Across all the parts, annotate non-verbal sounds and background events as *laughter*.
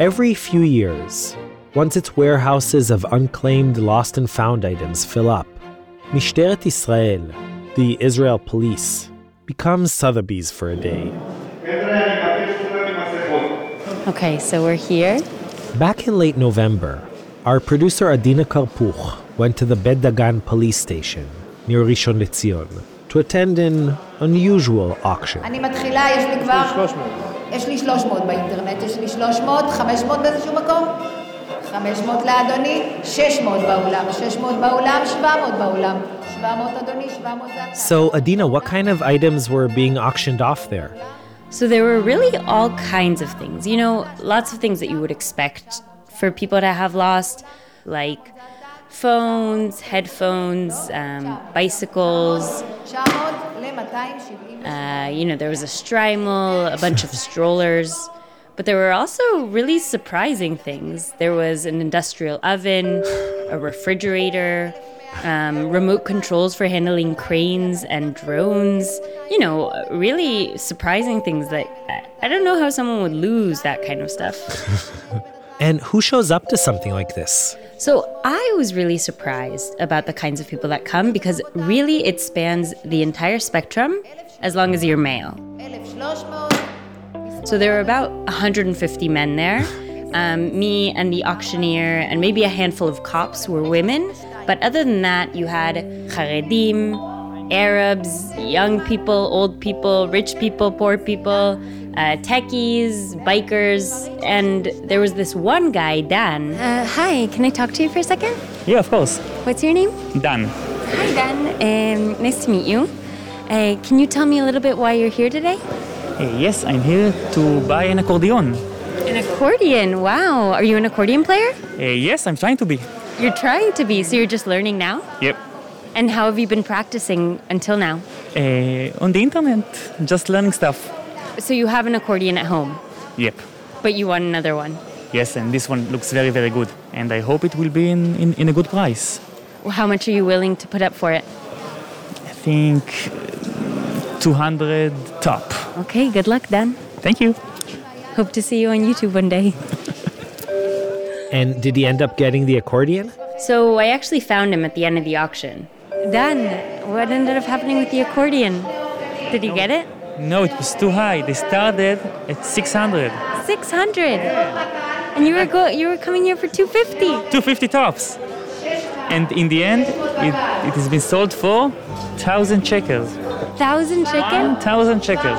Every few years, once its warehouses of unclaimed lost and found items fill up, Mishteret Israel, the Israel police, becomes Sotheby's for a day. Okay, so we're here. Back in late November, our producer Adina Karpuch went to the Beit Dagan police station near Rishon LeZion to attend an unusual auction. 300. יש לי 300 באינטרנט, יש לי 300, 500 באיזשהו מקום? 500 לאדוני, 600 באולם, 600 באולם, 700 באולם. 700 אדוני, 700 זה... So, Adina, what kind of items were being auctioned off there? So there were really all kinds of things. You know, lots of things that you would expect for people to have lost, like phones, headphones, um, bicycles. Uh, you know, there was a shtreimel, a bunch of strollers. But there were also really surprising things. There was an industrial oven, a refrigerator, um, remote controls for handling cranes and drones. You know, really surprising things that I- I don't know how someone would lose that kind of stuff. *laughs* And who shows up to something like this? So I was really surprised about the kinds of people that come because really it spans the entire spectrum as long as you're male. So there were about 150 men there. Um, me and the auctioneer and maybe a handful of cops were women. But other than that, you had Haredim, Arabs, young people, old people, rich people, poor people, uh, techies, bikers, and there was this one guy, Dan. Uh, hi, can I talk to you for a second? Yeah, of course. What's your name? Dan. Hi, Dan. Um, nice to meet you. Uh, can you tell me a little bit why you're here today? Uh, yes, I'm here to buy an accordion. An accordion. Wow. Are you an accordion player? Uh, yes, I'm trying to be. You're trying to be, so you're just learning now? Yep. And how have you been practicing until now? Uh, on the internet, just learning stuff. So you have an accordion at home, Yep. but you want another one. Yes, and this one looks very, very good. And I hope it will be in, in, in a good price. Well, How much are you willing to put up for it? I think uh, 200 top. Okay, good luck, Dan. Thank you. Hope to see you on YouTube one day. *laughs* And did he end up getting the accordion? So I actually found him at the end of the auction. Dan, what ended up happening with the accordion? Did he get it? No, it was too high. They started at 600. 600. And you were go- you were coming here for 250. 250 tops. And in the end, it, it has been sold for 1,000 shekels. 1000 chicken? 1,000 shekels.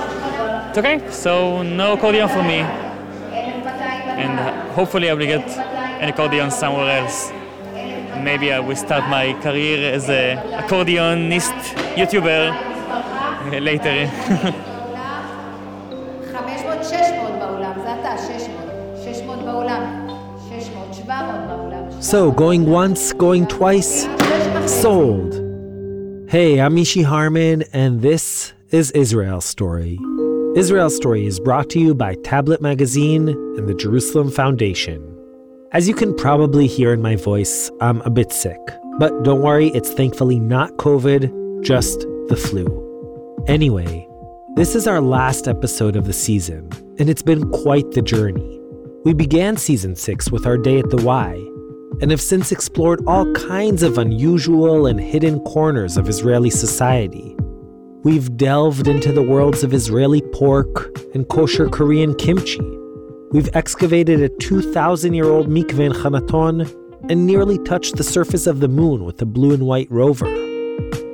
It's okay, so no accordion for me. And hopefully I will get an accordion somewhere else. Maybe I will start my career as a accordionist YouTuber *laughs* להיתרים. *laughs* So, going once, going twice, sold. Hey, I'm Mishy Harman, and this is Israel Story. Israel Story is brought to you by Tablet Magazine and the Jerusalem Foundation. As you can probably hear in my voice, I'm a bit sick. But don't worry, it's thankfully not COVID, just the flu. Anyway, this is our last episode of the season, and it's been quite the journey. We began season 6 with our day at the Y, and have since explored all kinds of unusual and hidden corners of Israeli society. We've delved into the worlds of Israeli pork and kosher Korean kimchi. We've excavated a 2,000 year old mikveh in Hanaton and nearly touched the surface of the moon with a blue and white rover.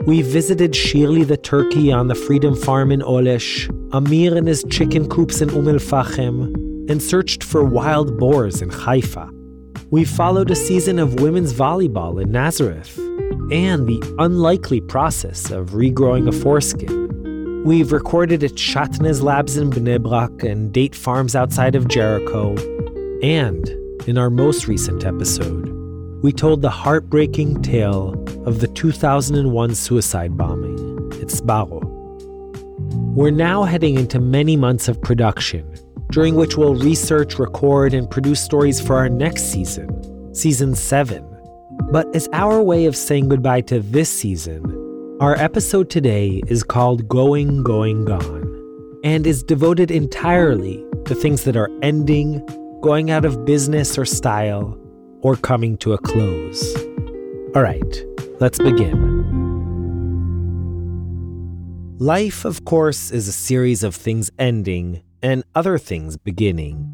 We visited Shirley the turkey on the Freedom Farm in Olesh, Amir and his chicken coops in Umm el Fachem, and searched for wild boars in Haifa. We followed a season of women's volleyball in Nazareth and the unlikely process of regrowing a foreskin. We've recorded at Shatnez Labs in Bnei Brak and date farms outside of Jericho. And in our most recent episode, we told the heartbreaking tale of the 2001 suicide bombing at Sbarro. We're now heading into many months of production, during which we'll research, record, and produce stories for our next season, season 7. But as our way of saying goodbye to this season, our episode today is called Going, Going, Gone, and is devoted entirely to things that are ending going out of business or style, or coming to a close. All right, let's begin. Life, of course, is a series of things ending and other things beginning.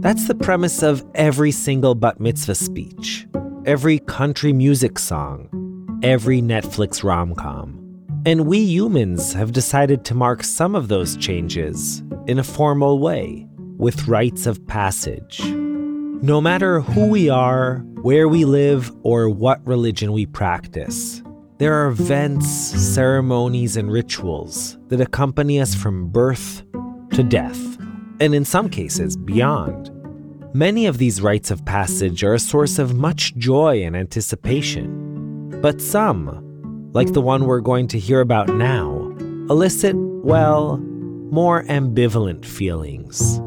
That's the premise of every single bat mitzvah speech, every country music song, every Netflix rom com. And we humans have decided to mark some of those changes in a formal way, with rites of passage. No matter who we are, where we live, or what religion we practice, there are events, ceremonies, and rituals that accompany us from birth to death, and in some cases, beyond. Many of these rites of passage are a source of much joy and anticipation. But some, like the one we're going to hear about now, elicit, well, more ambivalent feelings.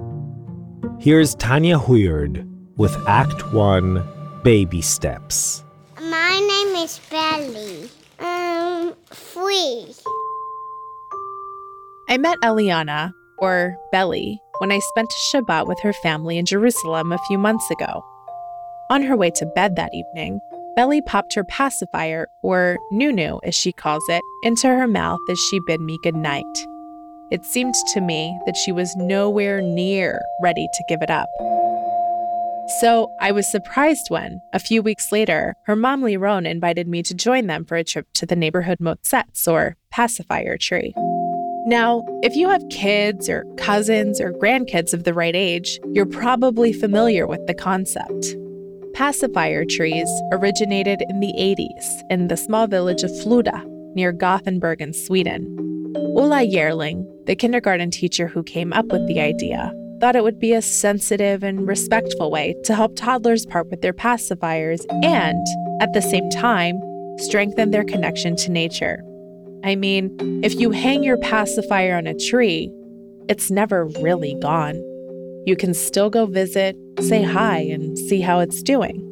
Here's Tanya Huyard with Act 1 Baby Steps. My name is Belly. Um, free. I met Eliana, or Belly, when I spent a Shabbat with her family in Jerusalem a few months ago. On her way to bed that evening, Belly popped her pacifier, or Nunu as she calls it, into her mouth as she bid me good night. It seemed to me that she was nowhere near ready to give it up. So I was surprised when, a few weeks later, her mom Liron invited me to join them for a trip to the neighborhood motzetz, or pacifier tree. Now, if you have kids or cousins or grandkids of the right age, you're probably familiar with the concept. Pacifier trees originated in the 80s in the small village of Floda near Gothenburg in Sweden. Ulla Yerling, the kindergarten teacher who came up with the idea, thought it would be a sensitive and respectful way to help toddlers part with their pacifiers and, at the same time, strengthen their connection to nature. I mean, if you hang your pacifier on a tree, it's never really gone. You can still go visit, say hi, and see how it's doing.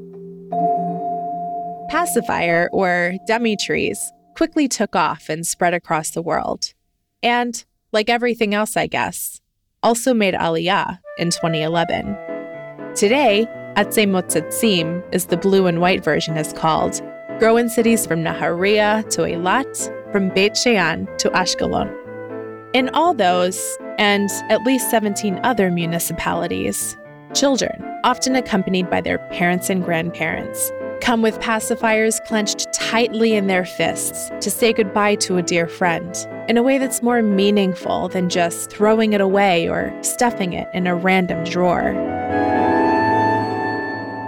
Pacifier, or dummy trees, quickly took off and spread across the world. And, like everything else, I guess, also made Aliyah in 2011. Today, Atze Motzetzim is the blue and white version is called, grow in cities from Nahariya to Eilat from Beit Shean to Ashkelon. In all those, and at least 17 other municipalities, children, often accompanied by their parents and grandparents, come with pacifiers clenched tightly in their fists to say goodbye to a dear friend in a way that's more meaningful than just throwing it away or stuffing it in a random drawer.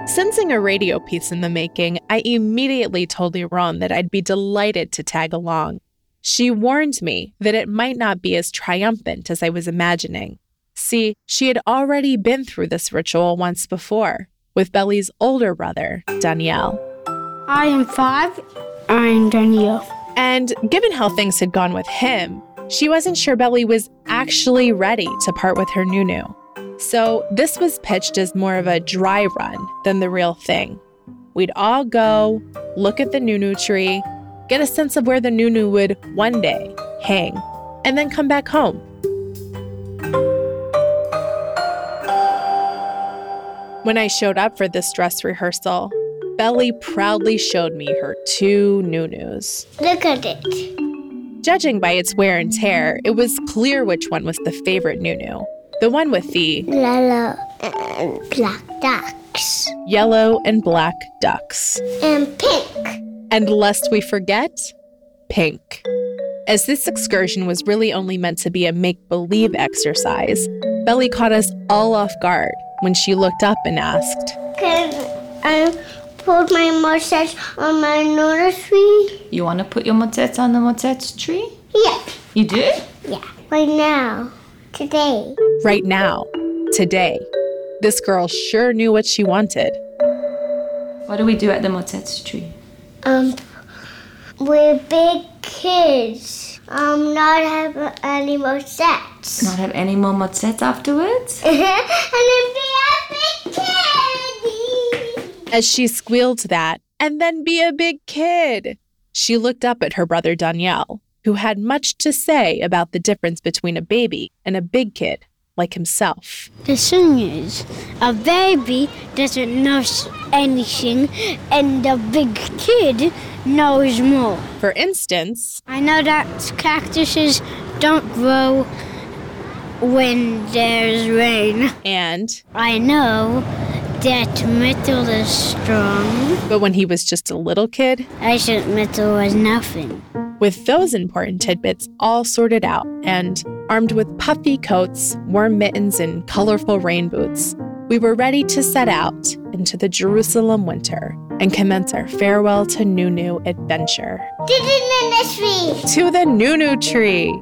Sensing a radio piece in the making, I immediately told Liron that I'd be delighted to tag along. She warned me that it might not be as triumphant as I was imagining. See, she had already been through this ritual once before with Belly's older brother, Danielle. I am five. I'm Daniel. And given how things had gone with him, she wasn't sure Belly was actually ready to part with her Nunu. So this was pitched as more of a dry run than the real thing. We'd all go, look at the Nunu tree, get a sense of where the Nunu would one day hang, and then come back home. When I showed up for this dress rehearsal, Belly proudly showed me her two Nunus. Look at it. Judging by its wear and tear, it was clear which one was the favorite Nunu. The one with the Yellow and black ducks. yellow and black ducks. And pink. And lest we forget, pink. As this excursion was really only meant to be a make believe exercise, Belly caught us all off guard when she looked up and asked, Can I put my mustache on my notice tree? You want to put your motets on the motets tree? Yeah. You do? Yeah. Right now. Today. right now, today. This girl sure knew what she wanted. What do we do at the motets tree? Um, we're big kids. Um, not have any more sets. Not have any more motets afterwards? *laughs* and then be a big kid. As she squealed that, and then be a big kid, she looked up at her brother Danielle, who had much to say about the difference between a baby and a big kid like himself. The thing is, a baby doesn't know anything, and a big kid knows more. For instance, I know that cactuses don't grow when there's rain. And I know that metal is strong. But when he was just a little kid, I said metal was nothing. With those important tidbits all sorted out and armed with puffy coats, warm mittens, and colorful rain boots, we were ready to set out into the Jerusalem winter and commence our farewell to Nunu adventure. To the Nunu tree. To the Nunu tree.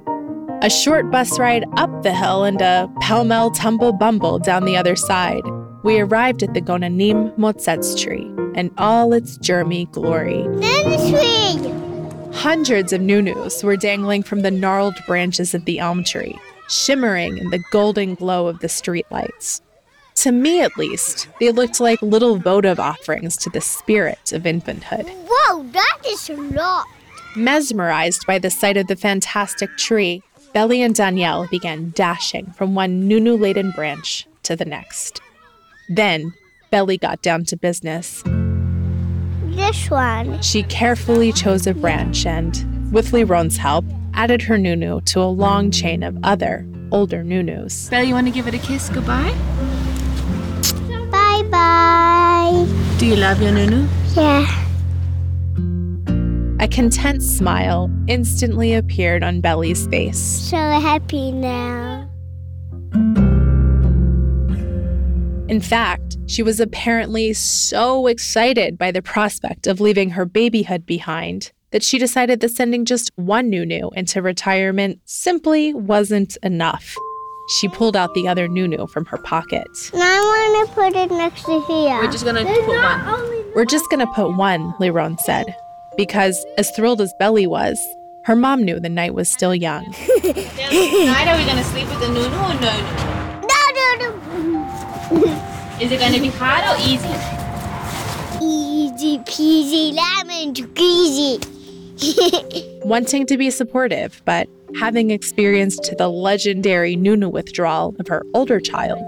A short bus ride up the hill and a pell mell tumble bumble down the other side. We arrived at the Gonenim Motzetz tree and all its germy glory. Nunu tree. Hundreds of nunus were dangling from the gnarled branches of the elm tree, shimmering in the golden glow of the streetlights. To me, at least, they looked like little votive offerings to the spirit of infanthood. Whoa, that is a lot. Mesmerized by the sight of the fantastic tree, Belly and Danielle began dashing from one nunu laden branch to the next. Then, Belly got down to business. This one. She carefully chose a branch and, with Liron's help, added her nunu to a long chain of other, older nunus. Belle, you want to give it a kiss goodbye? Bye bye. Do you love your Nunu? Yeah. A content smile instantly appeared on Belly's face. So happy now. In fact, she was apparently so excited by the prospect of leaving her babyhood behind that she decided that sending just one Nunu into retirement simply wasn't enough. She pulled out the other Nunu from her pocket. Now I want to put it next to here. We're just gonna There's put one. We're just gonna put one, Liron said, because as thrilled as Belly was, her mom knew the night was still young. *laughs* Tonight, are we gonna sleep with the Nunu or no. Is it gonna be hard or easy? Easy peasy lemon squeezy. *laughs* Wanting to be supportive, but having experienced the legendary Nunu withdrawal of her older child,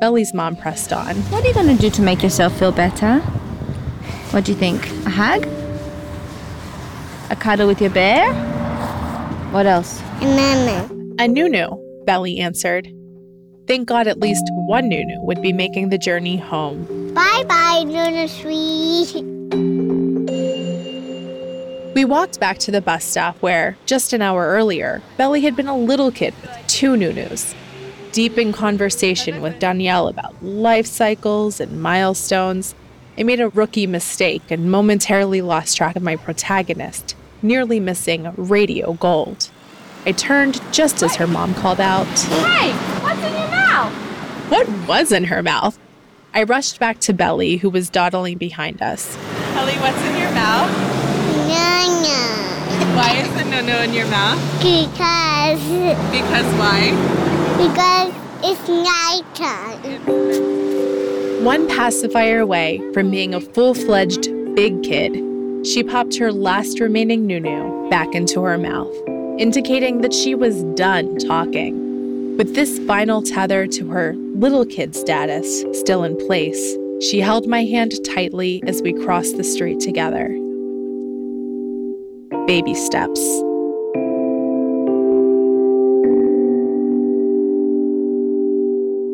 Belly's mom pressed on. What are you gonna do to make yourself feel better? What do you think? A hug? A cuddle with your bear? What else? Lemon. A Nunu, Belly answered. Thank God at least one Nunu would be making the journey home. Bye bye, Nunu sweet. We walked back to the bus stop where, just an hour earlier, Belly had been a little kid with two Nunus. Deep in conversation with Danielle about life cycles and milestones, I made a rookie mistake and momentarily lost track of my protagonist, nearly missing radio gold. I turned just as her mom called out, Hey, what's in your mouth? What was in her mouth? I rushed back to Belly, who was dawdling behind us. Ellie, what's in your mouth? Nana. Why is the no-no in your mouth? Because, Because why? because it's nighttime. One pacifier away from being a full fledged big kid, she popped her last remaining Nunu back into her mouth, indicating that she was done talking. With this final tether to her little kid status still in place, she held my hand tightly as we crossed the street together. Baby steps.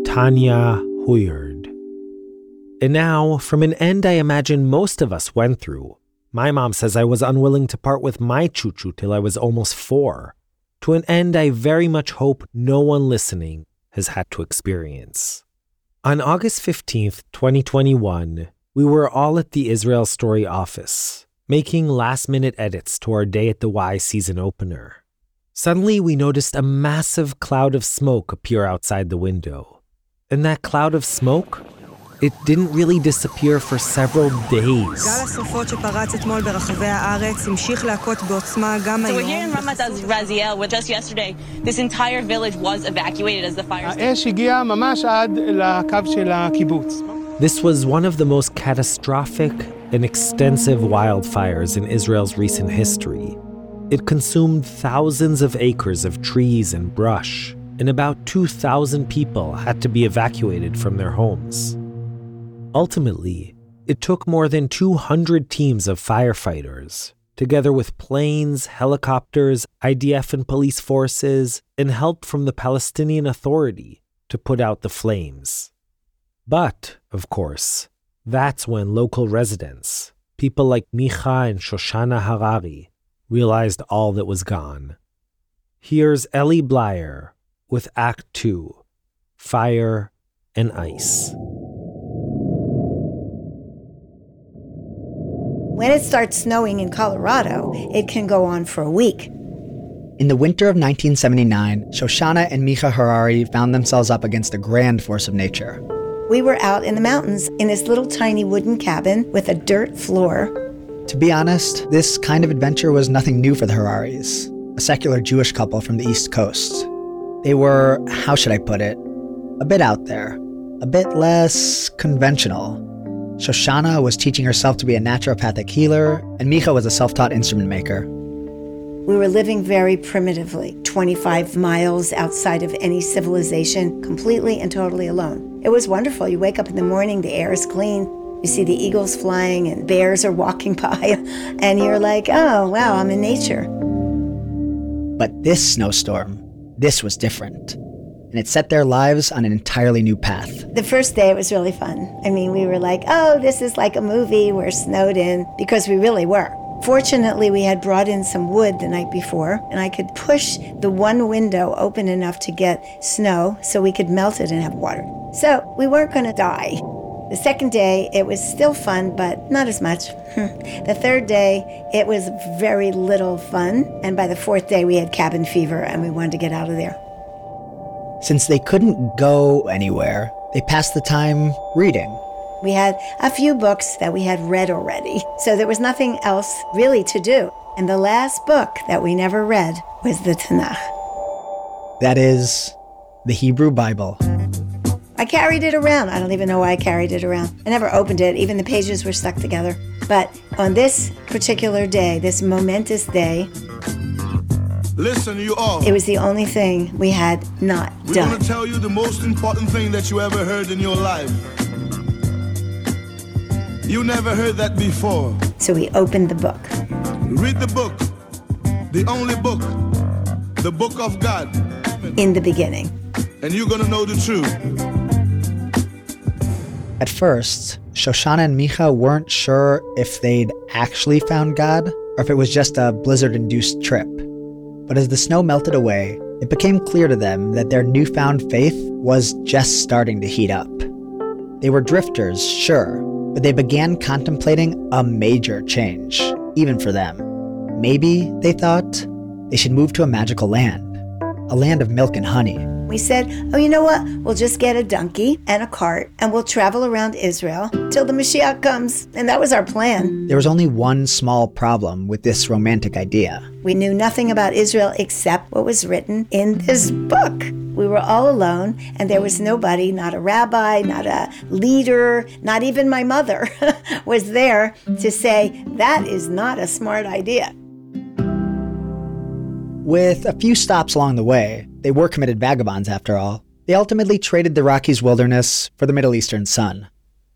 Tanya Huyard. And now, from an end I imagine most of us went through. My mom says I was unwilling to part with my choo choo till I was almost four. To an end I very much hope no one listening has had to experience. On August 15th, 2021, we were all at the Israel Story office, making last minute edits to our Day at the Y season opener. Suddenly, we noticed a massive cloud of smoke appear outside the window. And that cloud of smoke, it didn't really disappear for several days. גל השרפות שפרץ אתמול ברחבי הארץ המשיך להכות בעוצמה גם So we're היום. here in Ramat Raziel, where just yesterday, this entire village was evacuated as the fire. האש הגיעה ממש עד לקו של הקיבוץ. This was one of the most catastrophic and extensive wildfires in Israel's recent history. It consumed thousands of acres of trees and brush and about 2,000 people had to be evacuated from their homes. Ultimately, it took more than 200 teams of firefighters, together with planes, helicopters, IDF and police forces, and help from the Palestinian Authority to put out the flames. But, of course, that's when local residents, people like Micha and Shoshana Harari, realized all that was gone. Here's Ellie Blyer with Act Two Fire and Ice. When it starts snowing in Colorado, it can go on for a week. In the winter of 1979, Shoshana and Micha Harari found themselves up against a grand force of nature. We were out in the mountains in this little tiny wooden cabin with a dirt floor. To be honest, this kind of adventure was nothing new for the Hararis, a secular Jewish couple from the East Coast. They were, how should I put it, a bit out there, a bit less conventional. Shoshana was teaching herself to be a naturopathic healer, and Micha was a self taught instrument maker. We were living very primitively, 25 miles outside of any civilization, completely and totally alone. It was wonderful. You wake up in the morning, the air is clean, you see the eagles flying and bears are *laughs* walking by, and you're like, oh, wow, I'm in nature. But this snowstorm, this was different. And it set their lives on an entirely new path. The first day it was really fun. I mean, we were like, oh, this is like a movie. We're snowed in because we really were. Fortunately, we had brought in some wood the night before, and I could push the one window open enough to get snow so we could melt it and have water. So we weren't going to die. The second day, it was still fun, but not as much. *laughs* the third day, it was very little fun. And by the fourth day, we had cabin fever and we wanted to get out of there. Since they couldn't go anywhere, they passed the time reading. We had a few books that we had read already, so there was nothing else really to do. And the last book that we never read was the Tanakh. That is, the Hebrew Bible. I carried it around. I don't even know why I carried it around. I never opened it, even the pages were stuck together. But on this particular day, this momentous day, Listen, you all. it was the only thing we had not We're done. I'm going to tell you the most important thing that you ever heard in your life. You never heard that before. So we opened the book. Read the book, the only book, the book of God, In the beginning. and you're going to know the truth. At first, Shoshana and Micha weren't sure if they'd actually found God or if it was just a blizzard induced trip. But as the snow melted away, it became clear to them that their newfound faith was just starting to heat up. They were drifters, sure, but they began contemplating a major change, even for them. Maybe, they thought, they should move to a magical land, a land of milk and honey. We said, oh, you know what? We'll just get a donkey and a cart and we'll travel around Israel till the Mashiach comes. And that was our plan. There was only one small problem with this romantic idea. We knew nothing about Israel except what was written in this book. We were all alone, and there was nobody, not a rabbi, not a leader, not even my mother, *laughs* was there to say, that is not a smart idea. With a few stops along the way, they were committed vagabonds after all. They ultimately traded the Rockies wilderness for the Middle Eastern sun.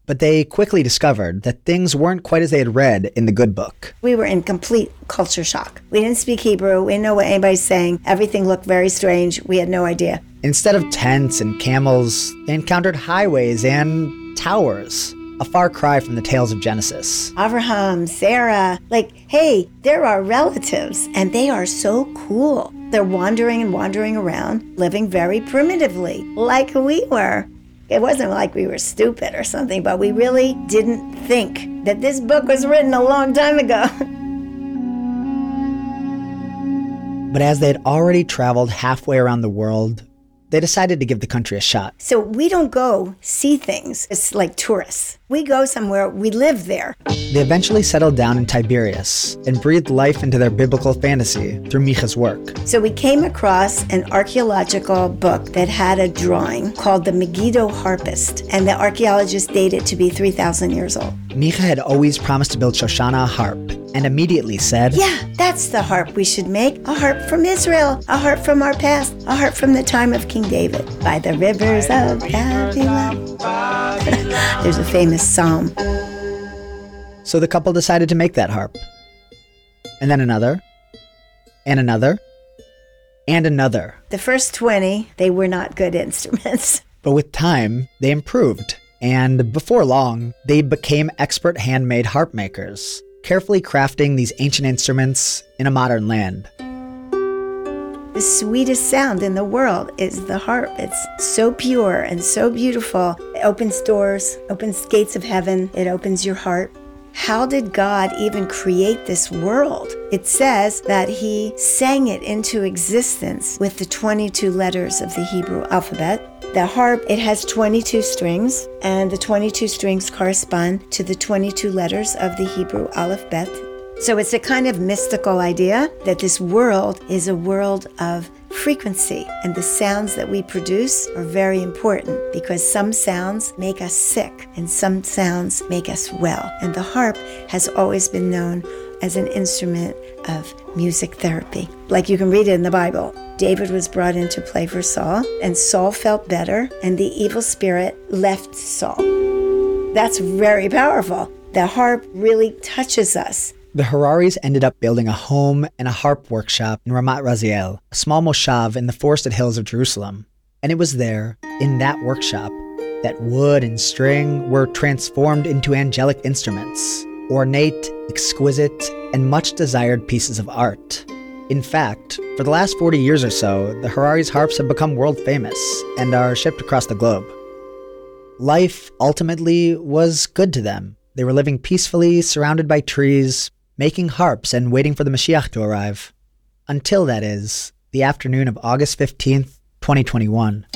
But they quickly discovered that things weren't quite as they had read in the good book. We were in complete culture shock. We didn't speak Hebrew. We didn't know what anybody's saying. Everything looked very strange. We had no idea. Instead of tents and camels, they encountered highways and towers, a far cry from the tales of Genesis. Abraham, Sarah, like, hey, they're our relatives, and they are so cool. They're wandering and wandering around, living very primitively, like we were. It wasn't like we were stupid or something, but we really didn't think that this book was written a long time ago. *laughs* But as they had already traveled halfway around the world, they decided to give the country a shot. So we don't go see things. It's like tourists. We go somewhere, we live there. They eventually settled down in Tiberias and breathed life into their biblical fantasy through Micha's work. So we came across an archaeological book that had a drawing called the Megiddo Harpist, and the archaeologists date it to be 3,000 years old. Micha had always promised to build Shoshana a harp, and immediately said, Yeah, that's the harp we should make. A harp from Israel, a harp from our past, a harp from the time of King David. By the rivers of Babylon. *laughs* There's a famous psalm. So the couple decided to make that harp. And then another, and another, and another. The first 20, they were not good *laughs* instruments. But with time, they improved. And before long, they became expert handmade harp makers, carefully crafting these ancient instruments in a modern land. The sweetest sound in the world is the harp. It's so pure and so beautiful. It opens doors, opens gates of heaven, it opens your heart. How did God even create this world? It says that He sang it into existence with the 22 letters of the Hebrew alphabet. The harp, it has 22 strings, and the 22 strings correspond to the 22 letters of the Hebrew alphabet. So it's a kind of mystical idea that this world is a world of frequency, and the sounds that we produce are very important because some sounds make us sick and some sounds make us well. And the harp has always been known as an instrument of music therapy. Like you can read it in the Bible. David was brought in to play for Saul, and Saul felt better, and the evil spirit left Saul. That's very powerful. The harp really touches us. The Hararis ended up building a home and a harp workshop in Ramat Raziel, a small moshav in the forested hills of Jerusalem. And it was there, in that workshop, that wood and string were transformed into angelic instruments, ornate, exquisite, and much desired pieces of art. In fact, for the last 40 years or so, the Hararis harps have become world famous and are shipped across the globe. Life ultimately was good to them. They were living peacefully, surrounded by trees, making harps and waiting for the Mashiach to arrive. Until, that is, the afternoon of August 15th, 2021.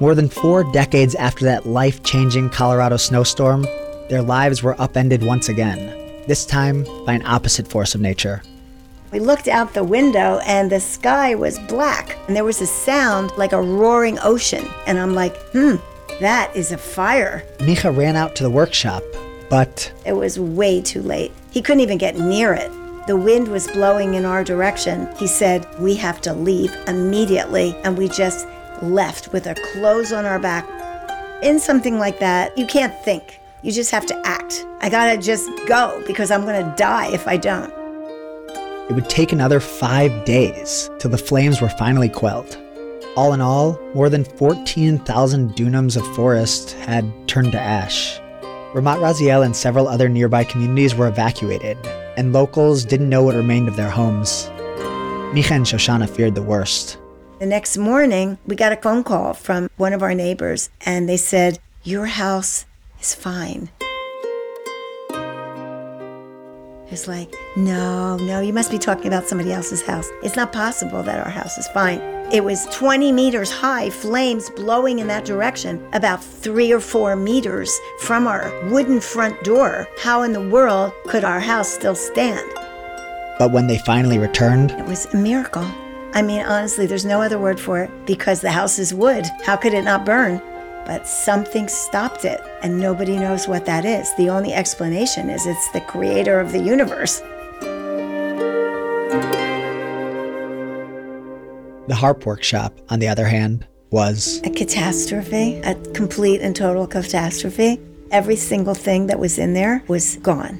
More than four decades after that life changing Colorado snowstorm, their lives were upended once again, this time by an opposite force of nature. We looked out the window and the sky was black, and there was a sound like a roaring ocean. And I'm like, hmm, that is a fire. Micha ran out to the workshop, but It was way too late. He couldn't even get near it. The wind was blowing in our direction. He said, We have to leave immediately. And we just left with our clothes on our back. In something like that, you can't think. You just have to act. I gotta just go because I'm gonna die if I don't. it would take another five days till the flames were finally quelled. All in all, more than 14,000 dunams of forest had turned to ash. Ramat Raziel and several other nearby communities were evacuated, and locals didn't know what remained of their homes. Micha and Shoshana feared the worst. The next morning, we got a phone call from one of our neighbors, and they said, Your house is fine. It's like, no, no, you must be talking about somebody else's house. It's not possible that our house is fine. It was 20 meters high, flames blowing in that direction, about three or four meters from our wooden front door. How in the world could our house still stand? But when they finally returned, It was a miracle. I mean, honestly, there's no other word for it because the house is wood. How could it not burn? But something stopped it, and nobody knows what that is. The only explanation is it's the creator of the universe. The harp workshop, on the other hand, was A catastrophe, a complete and total catastrophe. Every single thing that was in there was gone.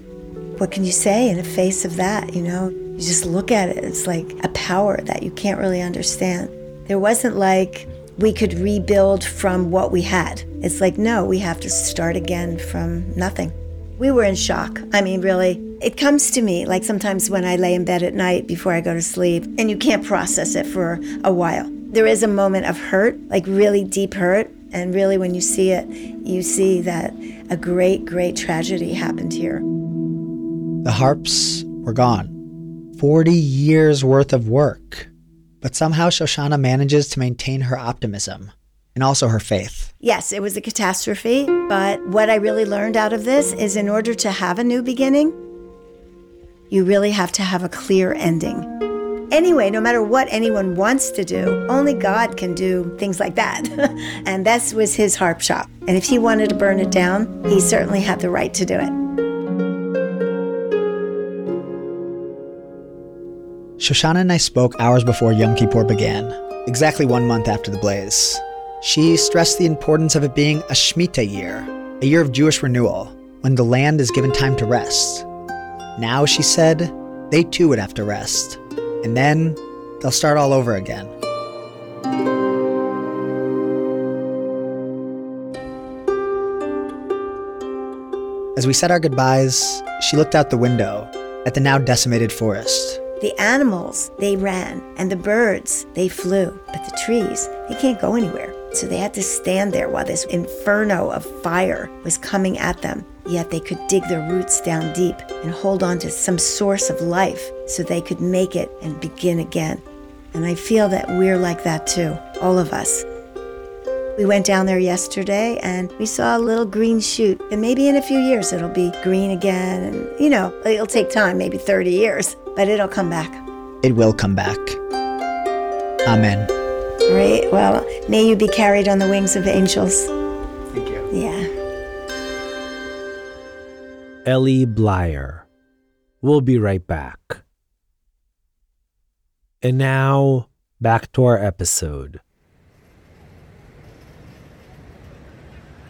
What can you say in the face of that? You know, you just look at it, it's like a power that you can't really understand. There wasn't like we could rebuild from what we had. It's like, no, we have to start again from nothing. We were in shock. I mean, really, it comes to me like sometimes when I lay in bed at night before I go to sleep and you can't process it for a while. There is a moment of hurt, like really deep hurt. And really, when you see it, you see that a great, great tragedy happened here. the harps were gone. 40 years worth of work. But somehow Shoshana manages to maintain her optimism and also her faith. Yes, it was a catastrophe, but what I really learned out of this is in order to have a new beginning, you really have to have a clear ending. Anyway, no matter what anyone wants to do, only God can do things like that. *laughs* and this was his harp shop. And if he wanted to burn it down, he certainly had the right to do it. Shoshana and I spoke hours before Yom Kippur began, exactly one month after the blaze. She stressed the importance of it being a Shemitah year, a year of Jewish renewal, when the land is given time to rest. Now, she said, they too would have to rest. And then they'll start all over again. As we said our goodbyes, she looked out the window at the now decimated forest. The animals, they ran, and the birds, they flew. But the trees, they can't go anywhere. So they had to stand there while this inferno of fire was coming at them. Yet they could dig their roots down deep and hold on to some source of life so they could make it and begin again. And I feel that we're like that too, all of us. We went down there yesterday and we saw a little green shoot. And maybe in a few years it'll be green again. And, you know, it'll take time, maybe 30 years, but it'll come back. It will come back. Amen. Great. Well, may you be carried on the wings of angels. Thank you. Yeah. Ellie Blyer. We'll be right back. And now, back to our episode.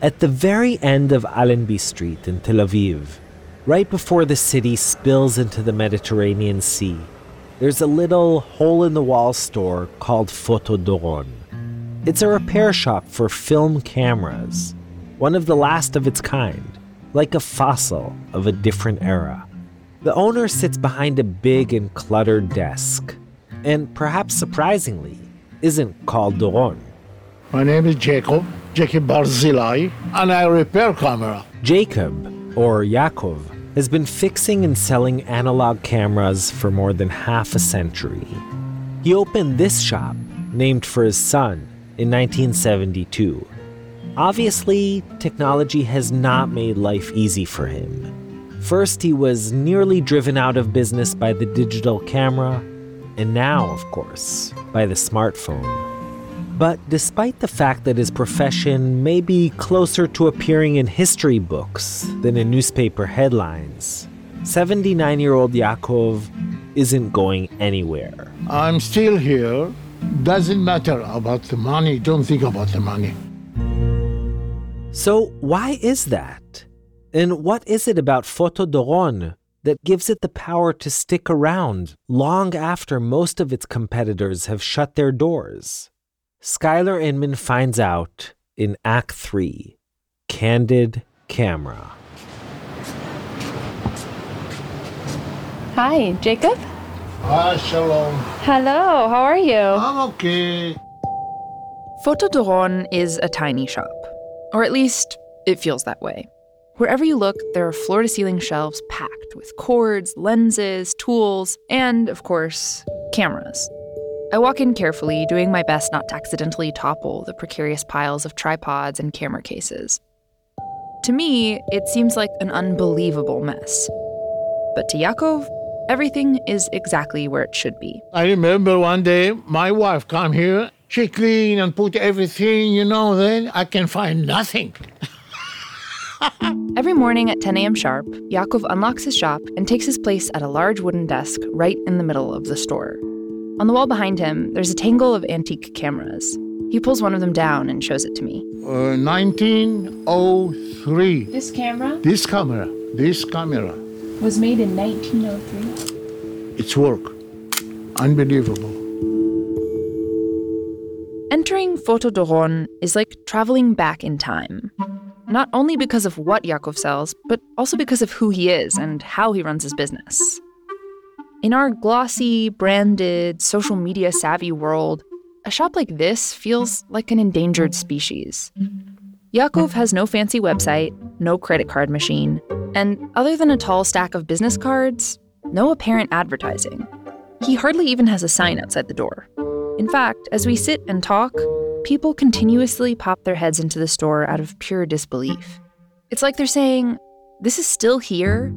At the very end of Allenby Street in Tel Aviv, right before the city spills into the Mediterranean Sea, there's a little hole in the wall store called Photo Doron. It's a repair shop for film cameras, one of the last of its kind, like a fossil of a different era. The owner sits behind a big and cluttered desk, and perhaps surprisingly, isn't called Doron. My name is Jacob, Jacob Barzilai, and I repair camera. Jacob, or Yaakov, has been fixing and selling analog cameras for more than half a century. He opened this shop, named for his son, in 1972. Obviously, technology has not made life easy for him. First, he was nearly driven out of business by the digital camera, and now, of course, by the smartphone. But despite the fact that his profession may be closer to appearing in history books than in newspaper headlines, 79 year old Yaakov isn't going anywhere. I'm still here. Doesn't matter about the money. Don't think about the money. So, why is that? And what is it about Photo Doron that gives it the power to stick around long after most of its competitors have shut their doors? Skylar Inman finds out in Act 3 Candid Camera. Hi, Jacob. Ah, shalom. Hello, how are you? I'm okay. Photo Doron is a tiny shop, or at least it feels that way. Wherever you look, there are floor to ceiling shelves packed with cords, lenses, tools, and, of course, cameras. I walk in carefully, doing my best not to accidentally topple the precarious piles of tripods and camera cases. To me, it seems like an unbelievable mess. But to Yakov, everything is exactly where it should be. I remember one day my wife come here. She clean and put everything, you know, then I can find nothing. *laughs* Every morning at 10 a.m. sharp, Yaakov unlocks his shop and takes his place at a large wooden desk right in the middle of the store. On the wall behind him, there's a tangle of antique cameras. He pulls one of them down and shows it to me. Uh, 1903. This camera This camera, this camera, was made in 1903. it's work. Unbelievable. Entering Photo Doron is like traveling back in time. Not only because of what Yakov sells, but also because of who he is and how he runs his business. In our glossy, branded, social media savvy world, a shop like this feels like an endangered species. Yakov has no fancy website, no credit card machine, and other than a tall stack of business cards, no apparent advertising. He hardly even has a sign outside the door. In fact, as we sit and talk, people continuously pop their heads into the store out of pure disbelief. It's like they're saying, This is still here?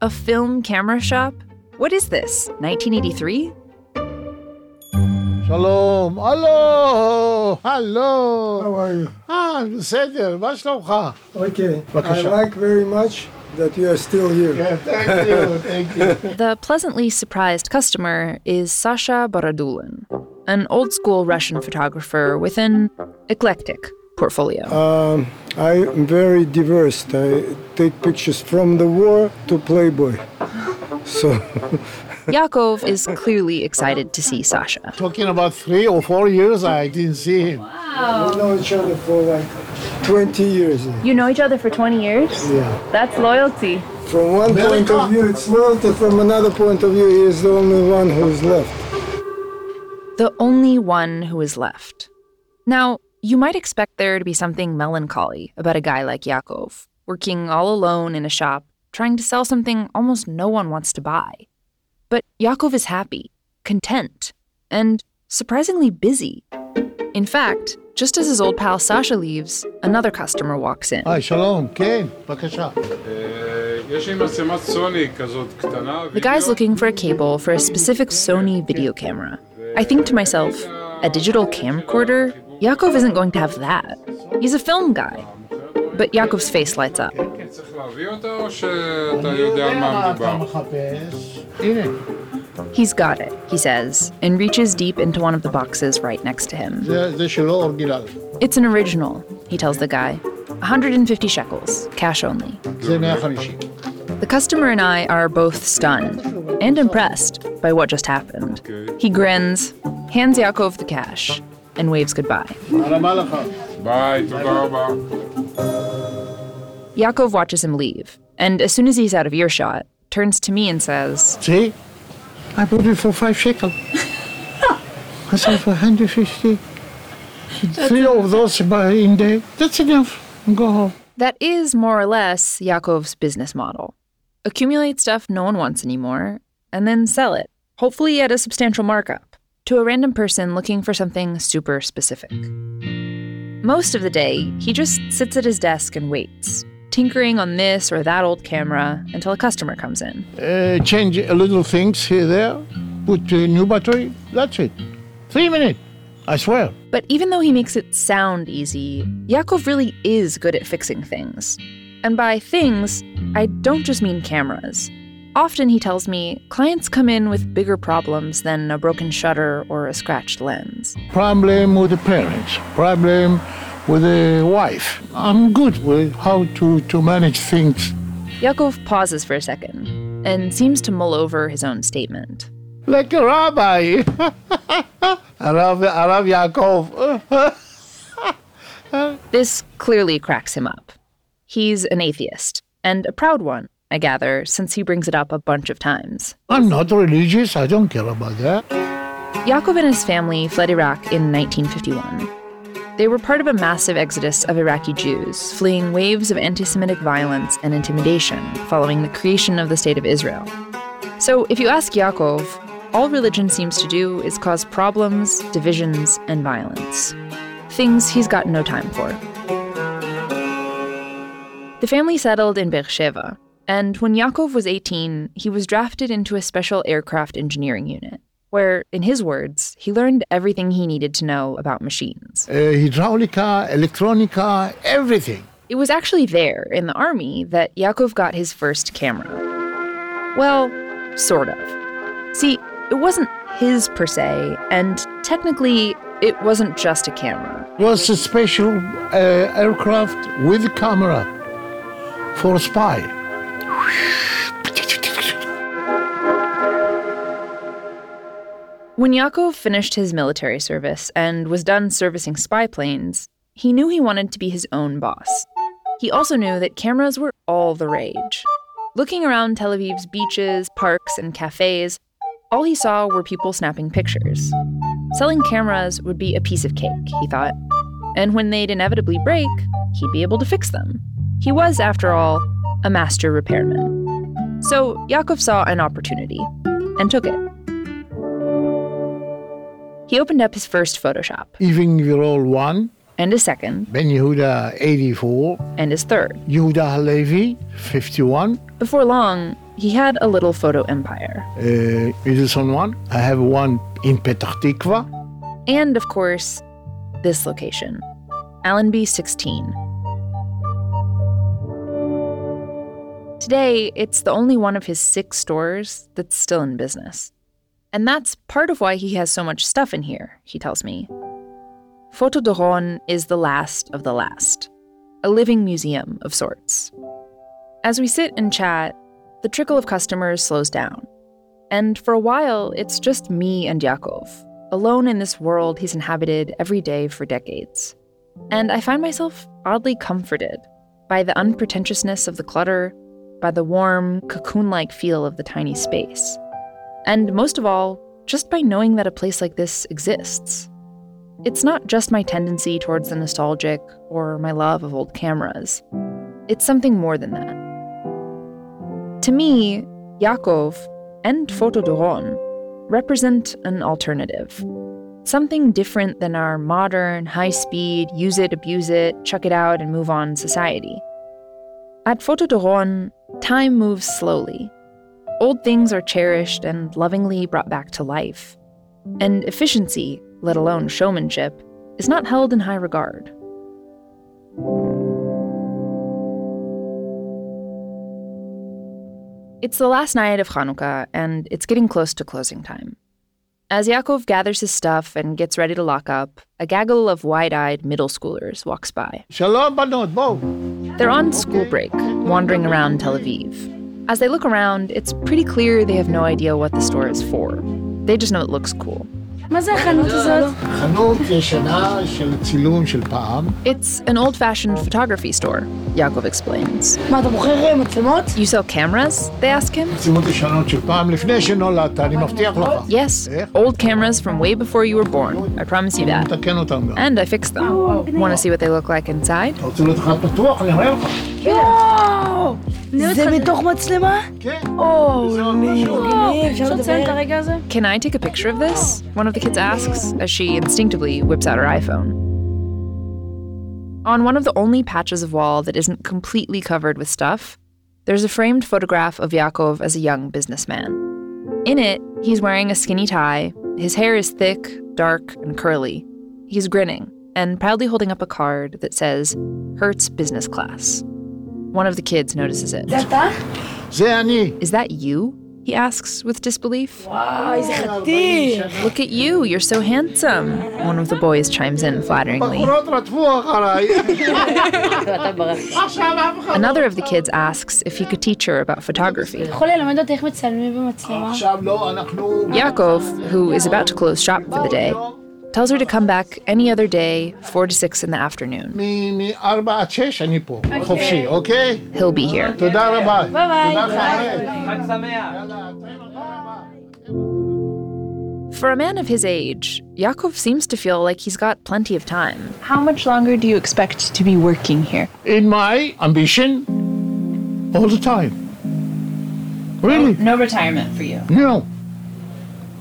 A film camera shop? What is this, 1983? שלום, הלו, הלו. How are you? אה, בסדר, מה שלומך? Okay, I בבקשה. like very much that you are still here. Yeah, thank you, thank you. *laughs* The pleasantly surprised customer is Sasha Borodulin, an old school Russian photographer with an eclectic portfolio. Um, I'm very diverse. I take pictures from the war to Playboy. So *laughs* Yakov is clearly excited to see Sasha. Talking about three or four years, I didn't see him. Wow. we know each other for like 20 years. You know each other for 20 years? Yeah. That's loyalty. From one point of view, it's loyalty. From another point of view, he is the only one who's left The only one who is left. Now, you might expect there to be something melancholy about a guy like Yakov, working all alone in a shop, trying to sell something almost no one wants to buy. But Yakov is happy, content, and surprisingly busy. In fact, just as his old pal Sasha leaves, another customer walks in. היי, שלום, כן, בבקשה. יש לי מצלמת סוני כזאת קטנה. The guy's looking for a cable for a specific Sony video camera. I think to myself, a digital camcorder? Yakov isn't going to have that. He's a film guy. But Yakov's face lights up. He's got it, he says, and reaches deep into one of the boxes right next to him. It's an original, he tells the guy. 150 shekels, cash only. The customer and I are both stunned and impressed by what just happened. He grins, hands Yaakov the cash, and waves goodbye. Bye, Yaakov watches him leave, and as soon as he's out of earshot, turns to me and says, See, I bought it for five shekel. *laughs* I sold for 150. Three of those in day. That's enough. Go home. That is more or less Yaakov's business model. Accumulate stuff no one wants anymore, and then sell it, hopefully at a substantial markup, to a random person looking for something super specific. Most of the day, he just sits at his desk and waits, tinkering on this or that old camera until a customer comes in. Uh, change a little things here there. Put a new battery. That's it. Three minutes. I swear. But even though he makes it sound easy, Yaakov really is good at fixing things. And by things, I don't just mean cameras. Often, he tells me, clients come in with bigger problems than a broken shutter or a scratched lens. Problem with the parents. Problem with the wife. I'm good with how to, to manage things. Yakov pauses for a second and seems to mull over his own statement. Like a rabbi. *laughs* Arav, Arav Yaakov. *laughs* This clearly cracks him up. He's an atheist, and a proud one, I gather, since he brings it up a bunch of times. I'm not religious. I don't care about that. Yaakov and his family fled Iraq in 1951. They were part of a massive exodus of Iraqi Jews, fleeing waves of anti Semitic violence and intimidation following the creation of the State of Israel. So, if you ask Yaakov, all religion seems to do is cause problems, divisions, and violence. Things he's got no time for. The family settled in Beersheba, and when Yaakov was 18, he was drafted into a special aircraft engineering unit, where, in his words, he learned everything he needed to know about machines. Uh, hydraulica, electronica, everything. It was actually there, in the army, that Yaakov got his first camera. Well, sort of. See, it wasn't his per se, and technically, it wasn't just a camera. It was a special uh, aircraft with camera for a spy. When Yaakov finished his military service and was done servicing spy planes, he knew he wanted to be his own boss. He also knew that cameras were all the rage. Looking around Tel Aviv's beaches, parks, and cafes, all he saw were people snapping pictures. Selling cameras would be a piece of cake, he thought. And when they'd inevitably break, he'd be able to fix them. He was, after all, a master repairman. So Yaakov saw an opportunity and took it. He opened up his first Photoshop Even Gvirol 1, and his second Ben Yehuda 84, and his third. Yehuda Halevi 51, Before long, he had a little photo empire. uh, Edison 1. I have one in Petah Tikva. And, of course, this location Allenby 16. Today, it's the only one of his six stores that's still in business. And that's part of why he has so much stuff in here, he tells me. Photo Doron is the last of the last, a living museum of sorts. As we sit and chat, the trickle of customers slows down. And for a while, it's just me and Yakov, alone in this world he's inhabited every day for decades. And I find myself oddly comforted by the unpretentiousness of the clutter, by the warm, cocoon like feel of the tiny space. And most of all, just by knowing that a place like this exists. It's not just my tendency towards the nostalgic or my love of old cameras. It's something more than that. To me, Yakov and Photo Doron represent an alternative. Something different than our modern, high speed, use it, abuse it, chuck it out, and move on society. At Photo Doron, time moves slowly. Old things are cherished and lovingly brought back to life. And efficiency, let alone showmanship, is not held in high regard. It's the last night of Hanukkah, and it's getting close to closing time. As Yaakov gathers his stuff and gets ready to lock up, a gaggle of wide eyed middle schoolers walks by. Shalom, banot, bo. They're on school break, wandering around Tel Aviv. As they look around, it's pretty clear they have no idea what the store is for. They just know it looks cool. מה זה החנות הזאת? חנות ישנה של צילום של פעם. It's an old fashioned photography store, Yaakov explains. מה, אתה מוכר מצלמות? You sell cameras? They ask him. מצלמות ישנות של פעם, לפני שנולדת, אני מבטיח לך. Yes, old cameras from way before you were born. I promise you that. נתקן אותם גם. And I fixed them. Want to see what they look like inside? אתה רוצה לראות אחד פתוח? אני אראה לך. יואו! זה בתוך מצלמה? כן. או, מגניב, אפשר לציין את הרגע הזה? Can I take a picture of this? One of the kids asks as she instinctively whips out her iPhone. On one of the only patches of wall that isn't completely covered with stuff, there's a framed photograph of Yakov as a young businessman. In it, he's wearing a skinny tie, his hair is thick, dark, and curly. He's grinning and proudly holding up a card that says, Hertz Business Class. One of the kids notices it. Is that you? He asks with disbelief. Wow, Look at you, you're so handsome. One of the boys chimes in flatteringly. Another of the kids asks if he could teach her about photography. Yaakov, who is about to close shop for the day, tells her to come back any other day, 4 to 6 in the afternoon. Okay. okay? He'll be here. For a man of his age, Yaakov seems to feel like he's got plenty of time. How much longer do you expect to be working here? In my ambition, all the time. Really? No, no retirement for you? No.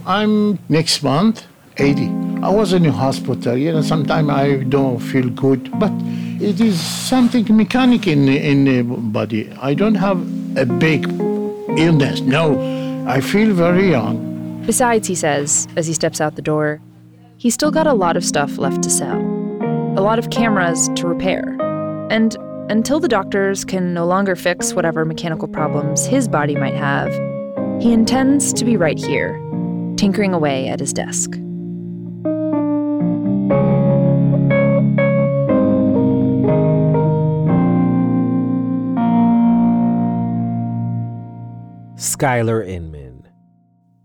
I'm next month 80. I was in a hospital, you know, sometimes I don't feel good, but it is something mechanic in, in the body. I don't have a big illness, no. I feel very young. Besides, he says, as he steps out the door, he's still got a lot of stuff left to sell. A lot of cameras to repair. And until the doctors can no longer fix whatever mechanical problems his body might have, he intends to be right here, tinkering away at his desk. Skylar Inman.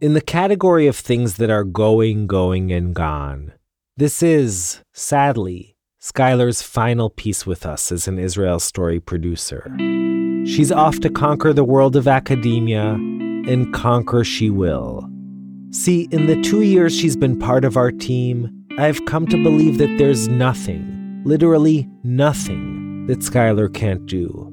In the category of things that are going, going, and gone, this is, sadly, Skylar's final piece with us as an Israel Story producer. She's off to conquer the world of academia, and conquer she will. See, in the two years she's been part of our team, I've come to believe that there's nothing, literally nothing, that Skylar can't do.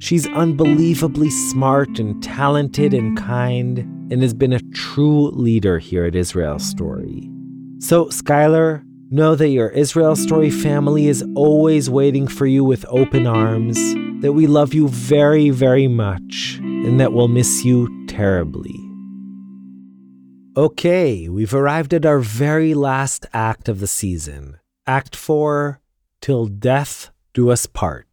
She's unbelievably smart and talented and kind, and has been a true leader here at Israel Story. So, Skylar, know that your Israel Story family is always waiting for you with open arms, that we love you very, very much, and that we'll miss you terribly. Okay, we've arrived at our very last act of the season. Act 4 Till Death Do Us Part.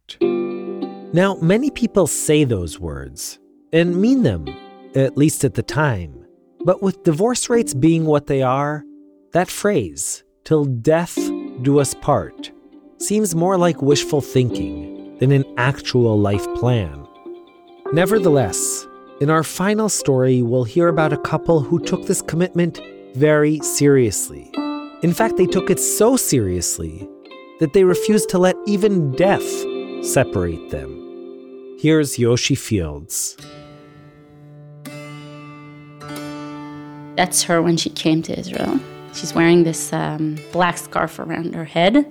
Now, many people say those words and mean them, at least at the time. But with divorce rates being what they are, that phrase, till death do us part, seems more like wishful thinking than an actual life plan. Nevertheless, in our final story, we'll hear about a couple who took this commitment very seriously. In fact, they took it so seriously that they refused to let even death separate them. Here's Yoshi Fields. That's her when she came to Israel. She's wearing this um, black scarf around her head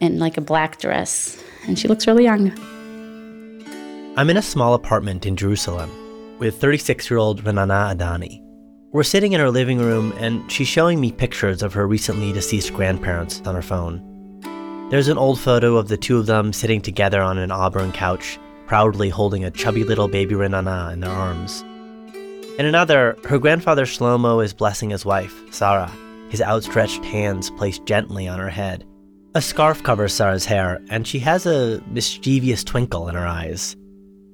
and like a black dress, and she looks really young. I'm in a small apartment in Jerusalem with 36 year old Renana Adani. We're sitting in her living room, and she's showing me pictures of her recently deceased grandparents on her phone. There's an old photo of the two of them sitting together on an auburn couch, proudly holding a chubby little baby Renana in their arms. In another, her grandfather Shlomo is blessing his wife, Sarah, his outstretched hands placed gently on her head. A scarf covers Sarah's hair, and she has a mischievous twinkle in her eyes.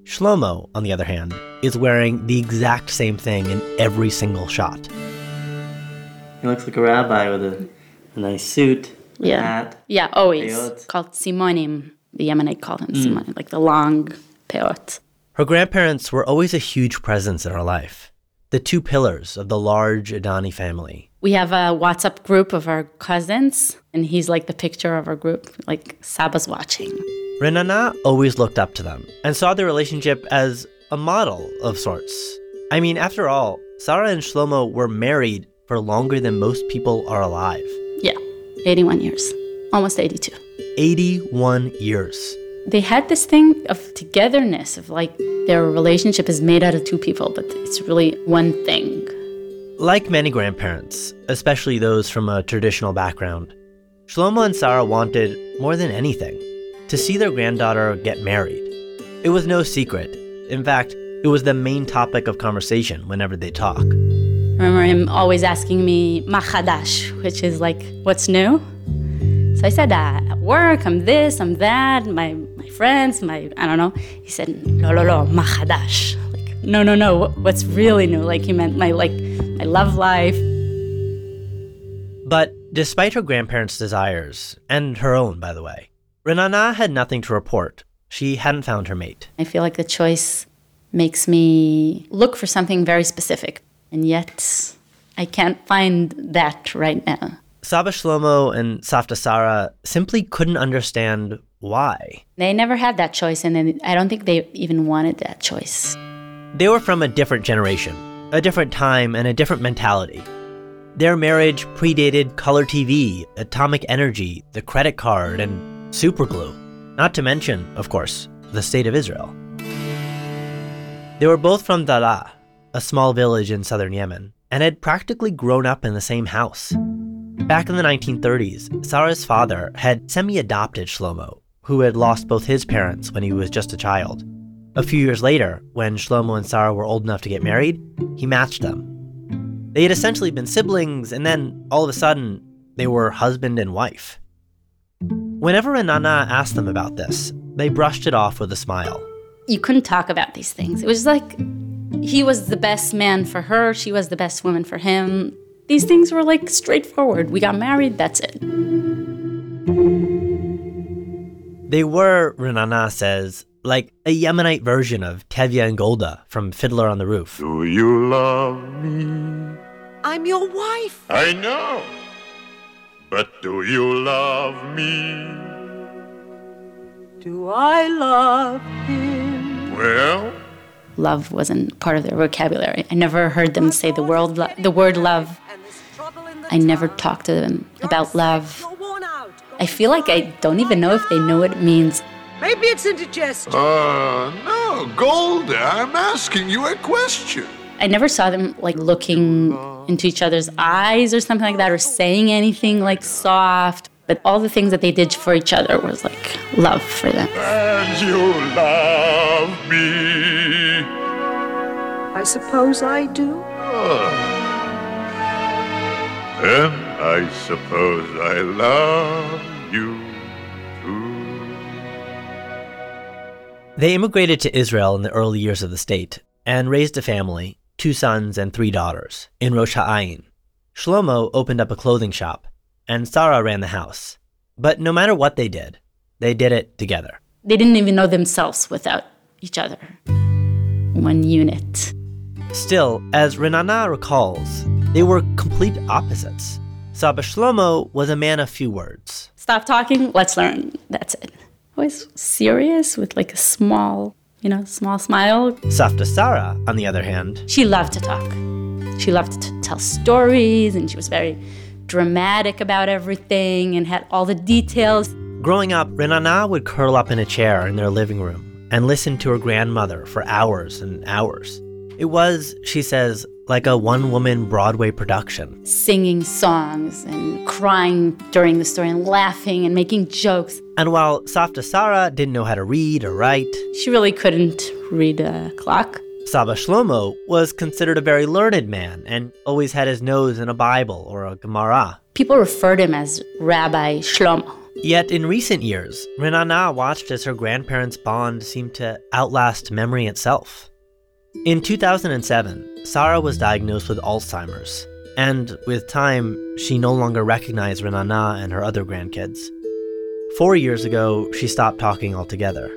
Shlomo, on the other hand, is wearing the exact same thing in every single shot. He looks like a rabbi with a, a nice suit, Yeah. hat. Yeah, always. Peot. Called Simonim. The Yemenite called him Mm. Simonim, like the long peot. Her grandparents were always a huge presence in her life, the two pillars of the large Adani family. We have a WhatsApp group of our cousins, and he's like the picture of our group, like Saba's watching. Renana always looked up to them and saw their relationship as a model of sorts. I mean, after all, Sarah and Shlomo were married for longer than most people are alive Yeah, 81 years, almost 82. 81 years. They had this thing of togetherness, of like their relationship is made out of two people, but it's really one thing. Like many grandparents, especially those from a traditional background, Shlomo and Sarah wanted, more than anything, to see their granddaughter get married. It was no secret. In fact, it was the main topic of conversation whenever they talk. I remember him always asking me, "Ma chadash," which is like, "What's new?" So I said, uh, "At work, I'm this, I'm that. My my friends, my I don't know." He said, "No, no, no, ma chadash." Like, no, no, no. What's really new? Like he meant my like my love life. But despite her grandparents' desires, and her own, by the way, Renana had nothing to report. She hadn't found her mate. I feel like the choice makes me look for something very specific, and yet I can't find that right now. Saba Shlomo and Safta Sarah simply couldn't understand why. They never had that choice, and I don't think they even wanted that choice. They were from a different generation, a different time, and a different mentality. Their marriage predated color TV, atomic energy, the credit card, and superglue. Not to mention, of course, the state of Israel. They were both from Dara, a small village in southern Yemen, and had practically grown up in the same house. Back in the 1930s, Sarah's father had semi adopted Shlomo, who had lost both his parents when he was just a child. A few years later, when Shlomo and Sarah were old enough to get married, he matched them. They had essentially been siblings, and then all of a sudden, they were husband and wife. Whenever Renana asked them about this, they brushed it off with a smile. You couldn't talk about these things. It was like he was the best man for her, she was the best woman for him. These things were like straightforward. We got married, that's it. They were, Renana says, like a Yemenite version of Tevye and Golda from Fiddler on the Roof. Do you love me? I'm your wife. I know. But do you love me? Do I love him? Well, Love wasn't part of their vocabulary. I never heard them say the word lo- the word love. I never talked to them about love. I feel like I don't even know if they know what it means. Maybe it's indigestion. uh, no, Golda, I'm asking you a question. I never saw them like looking into each other's eyes or something like that or saying anything like soft. But all the things that they did for each other was like love for them. And you love me. I suppose I do. Ah. And I suppose I love you too. They immigrated to Israel in the early years of the state and raised a family, two sons and three daughters, in Rosh Ha'ayin. Shlomo opened up a clothing shop, and Sarah ran the house. But no matter what they did, they did it together. They didn't even know themselves without each other. One unit. Still, as Renana recalls, they were complete opposites. Saba Shlomo was a man of few words. Stop talking, let's learn. That's it. Always serious with like a small, you know, small smile. Safta Sara, on the other hand, She loved to talk. She loved to tell stories and she was very dramatic about everything and had all the details. growing up, Renana would curl up in a chair in their living room and listen to her grandmother for hours and hours. It was, she says, like a one woman Broadway production. Singing songs and crying during the story and laughing and making jokes. And while Safta Sarah didn't know how to read or write, She really couldn't read a clock. Saba Shlomo was considered a very learned man and always had his nose in a Bible or a Gemara. People referred him as Rabbi Shlomo. Yet in recent years, Renana watched as her grandparents' bond seemed to outlast memory itself. In 2007, Sarah was diagnosed with Alzheimer's, and with time, she no longer recognized Renana and her other grandkids. Four years ago, she stopped talking altogether.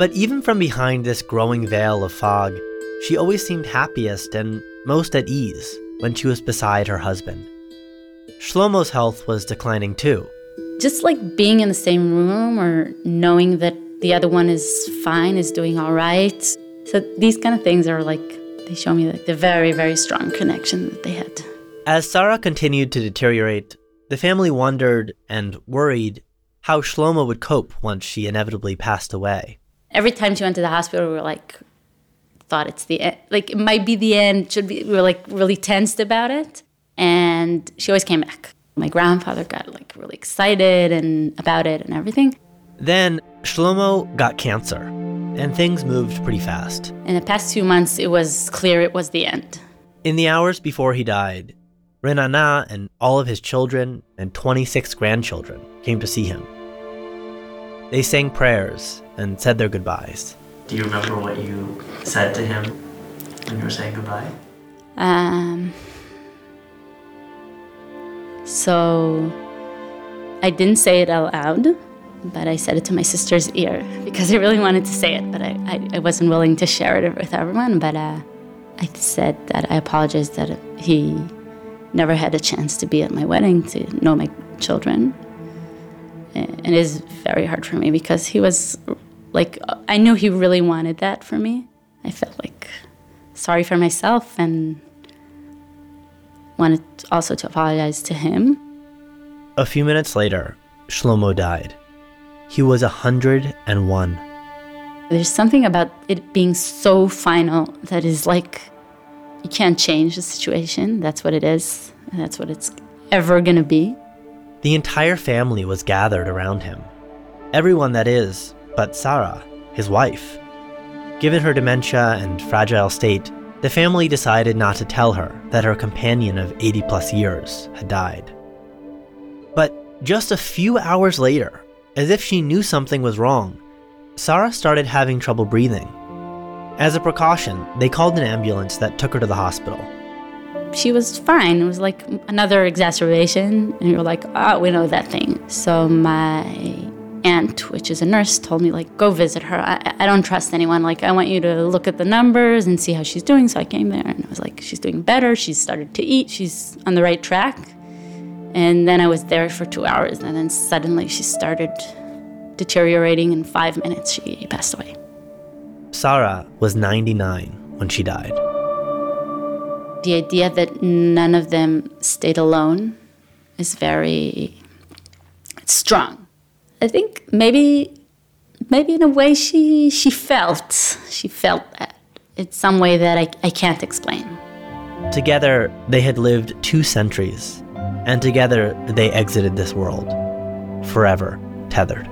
But even from behind this growing veil of fog, she always seemed happiest and most at ease when she was beside her husband. Shlomo's health was declining too. Just like being in the same room or knowing that the other one is fine, is doing all right. So these kind of things are like, they show me like the very, very strong connection that they had. As Sarah continued to deteriorate, the family wondered and worried how Shlomo would cope once she inevitably passed away. Every time she went to the hospital, we were like, thought it's the end. Like, it might be the end. Should be, we were like really tensed about it. And she always came back. My grandfather got like really excited and about it and everything. Then Shlomo got cancer, and things moved pretty fast. In the past two months, it was clear it was the end. In the hours before he died, Renana and all of his children and 26 grandchildren came to see him. They sang prayers and said their goodbyes. Do you remember what you said to him when you were saying goodbye? Um, so I didn't say it out loud, but I said it to my sister's ear because I really wanted to say it, but I, I, I wasn't willing to share it with everyone. But uh, I said that I apologized that he never had a chance to be at my wedding to know my children. And it is very hard for me because he was like, I knew he really wanted that for me. I felt like sorry for myself and wanted also to apologize to him. A few minutes later, Shlomo died. He was 101. There's something about it being so final that is like you can't change the situation. That's what it is. That's what it's ever going to be. The entire family was gathered around him. Everyone, that is, but Sarah, his wife. Given her dementia and fragile state, the family decided not to tell her that her companion of 80 plus years had died. But just a few hours later, as if she knew something was wrong, Sarah started having trouble breathing. As a precaution, they called an ambulance that took her to the hospital. She was fine. It was like another exacerbation, and we were like, "Oh, we know that thing." So my aunt, which is a nurse, told me like, "Go visit her. I, I don't trust anyone. Like, I want you to look at the numbers and see how she's doing." So I came there, and I was like, "She's doing better. She's started to eat. She's on the right track." And then I was there for two hours, and then suddenly she started deteriorating. In five minutes, she passed away. Sarah was 99 when she died. The idea that none of them stayed alone is very strong. I think maybe, maybe in a way she she felt she felt that in some way that I, I can't explain. Together, they had lived two centuries, and together they exited this world, forever tethered.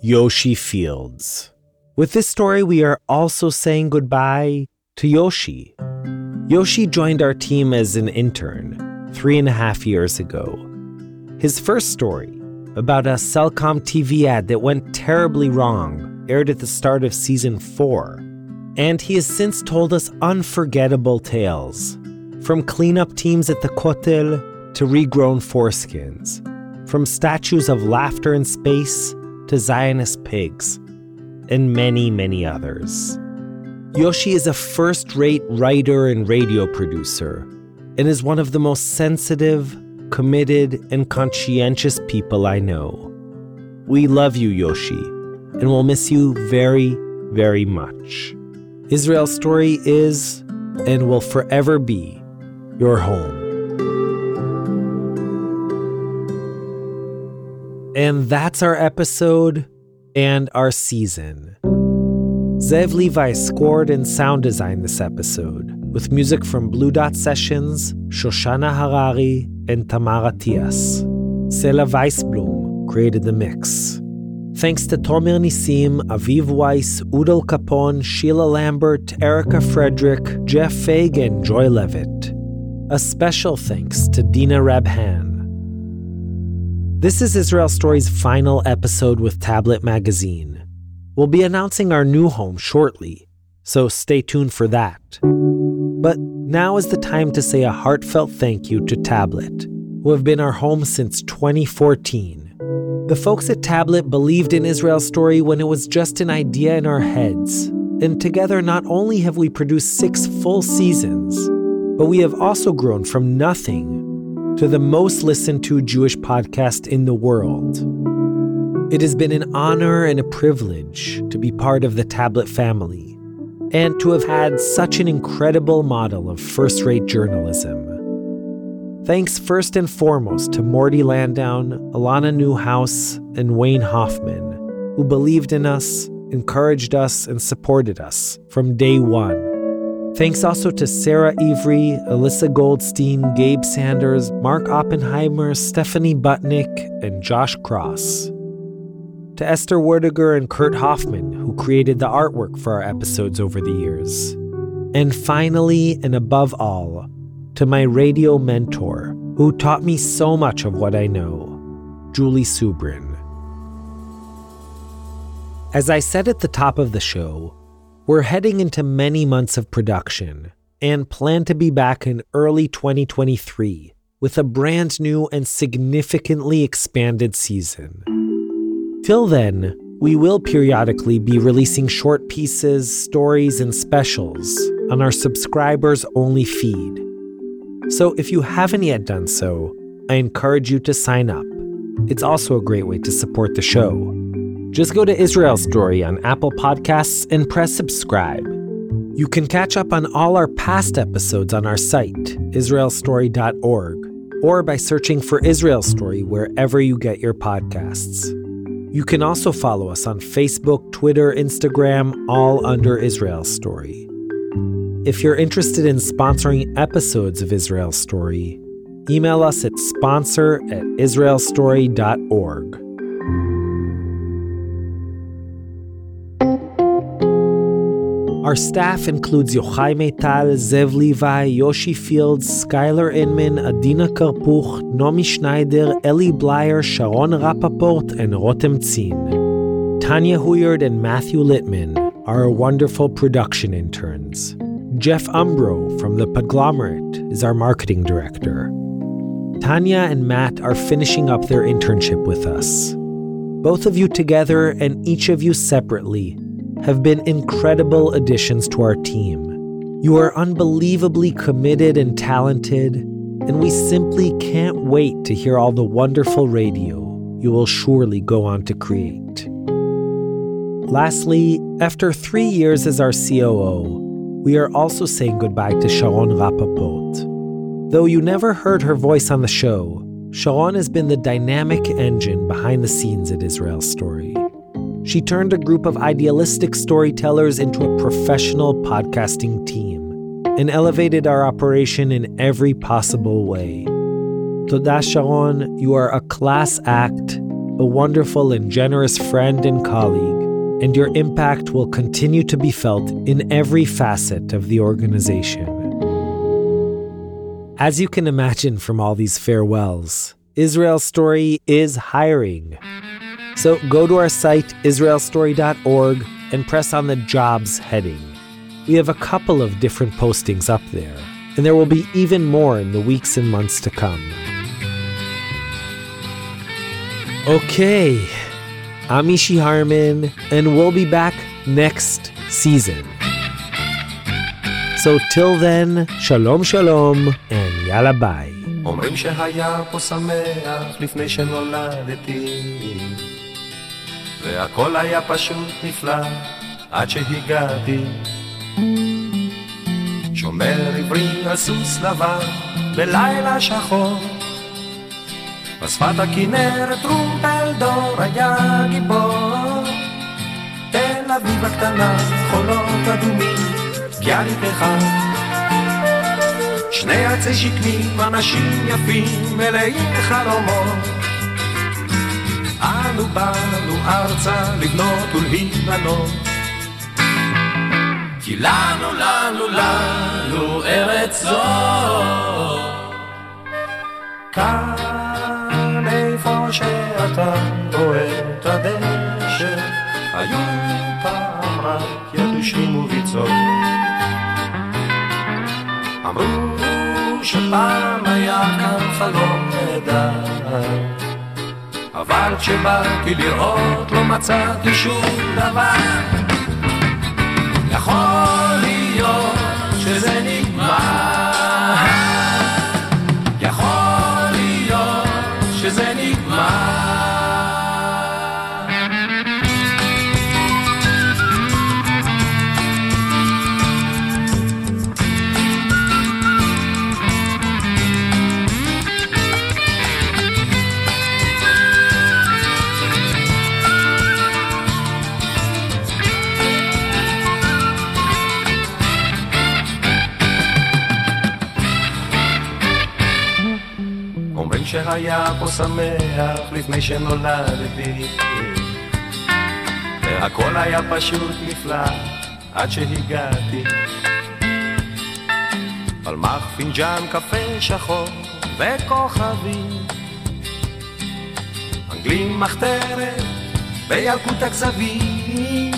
Yoshi Fields. With this story, we are also saying goodbye to Yoshi. Yoshi joined our team as an intern three and a half years ago. His first story, about a Cellcom TV ad that went terribly wrong, aired at the start of season 4. And he has since told us unforgettable tales, from cleanup teams at the Kotel to regrown foreskins, from statues of laughter in space to Zionist pigs, and many, many others. Yoshi is a first rate writer and radio producer, and is one of the most sensitive, committed, and conscientious people I know. We love you, Yoshi, and we'll miss you very, very much. Israel Story is and will forever be your home. And that's our episode and our season. Zev Levi scored and sound designed this episode, with music from Blue Dot Sessions, Shoshana Harari, and Tamara Tias. Sela Weisblum created the mix. Thanks to Tomer Nisim, Aviv Weiss, Udal Capone, Sheila Lambert, Erica Frederick, Jeff Fagan, Joy Levitt. A special thanks to Dina Rabhan. This is Israel Story's final episode with Tablet Magazine. We'll be announcing our new home shortly, so stay tuned for that. But now is the time to say a heartfelt thank you to Tablet, who have been our home since 2014. The folks at Tablet believed in Israel Story when it was just an idea in our heads. And together, not only have we produced six full seasons, but we have also grown from nothing to the most listened to Jewish podcast in the world. It has been an honor and a privilege to be part of the Tablet family and to have had such an incredible model of first rate journalism. Thanks first and foremost to Morty Landowne, Alana Newhouse, and Wayne Hoffman, who believed in us, encouraged us, and supported us from day one. Thanks also to Sarah Avery, Alyssa Goldstein, Gabe Sanders, Mark Oppenheimer, Stephanie Butnick, and Josh Cross. To Esther Werdiger and Kurt Hoffman, who created the artwork for our episodes over the years. And finally, and above all, to my radio mentor, who taught me so much of what I know, Julie Subrin. As I said at the top of the show, we're heading into many months of production and plan to be back in early 2023 with a brand new and significantly expanded season. Till then, we will periodically be releasing short pieces, stories, and specials on our subscribers only feed. So if you haven't yet done so, I encourage you to sign up. It's also a great way to support the show. Just go to Israel Story on Apple Podcasts and press subscribe. You can catch up on all our past episodes on our site, israelstory.org, or by searching for Israel Story wherever you get your podcasts. You can also follow us on Facebook, Twitter, Instagram, all under Israel Story. If you're interested in sponsoring episodes of Israel Story, email us at sponsor at israelstory.org. Our staff includes Yochai Maital, Zev Levi, Yoshi Fields, Skylar Inman, Adina Karpuch, Nomi Schneider, Ellie Blyer, Sharon Rappaport, and Rotem Zin. Tanya Huyard and Matthew Littman are our wonderful production interns. Jeff Umbro from The Podglomerate is our marketing director. Tanya and Matt are finishing up their internship with us. Both of you together and each of you separately have been incredible additions to our team. You are unbelievably committed and talented, and we simply can't wait to hear all the wonderful radio you will surely go on to create. Lastly, after three years as our COO, we are also saying goodbye to Sharon Rappaport. Though you never heard her voice on the show, Sharon has been the dynamic engine behind the scenes at Israel Story. She turned a group of idealistic storytellers into a professional podcasting team and elevated our operation in every possible way. Toda Sharon, you are a class act, a wonderful and generous friend and colleague, and your impact will continue to be felt in every facet of the organization. As you can imagine from all these farewells, Israel Story is hiring. So go to our site, israelstory.org, and press on the jobs heading. We have a couple of different postings up there, and there will be even more in the weeks and months to come. Okay, I'm Mishy Harman, and we'll be back next season. So till then, shalom shalom, and yalla bye. והכל היה פשוט נפלא עד שהגעתי. שומר עברי על סוס לבן בלילה שחור. בשפת הכנרת טרומפלדור היה גיבור. תל אביב הקטנה חולות אדומים ביאליק אחד שני עצי שקמים, אנשים יפים, מלאים חלומות. אנו באנו ארצה לבנות ולהיבנות. כי לנו, לנו, לנו ארץ זו. כאן איפה שאתה רואה את הדשא, היו פעם רק יתושים וביצות. אמרו שפעם היה כאן חלום נהדר אבל כשבאתי לראות לא מצאתי שום דבר. יכול להיות שזה נגמר שהיה פה שמח לפני שנולדתי. והכל היה פשוט נפלא עד שהגעתי. פלמח פינג'אן קפה שחור וכוכבים אנגלים מחתרת בילקוט הכזבים.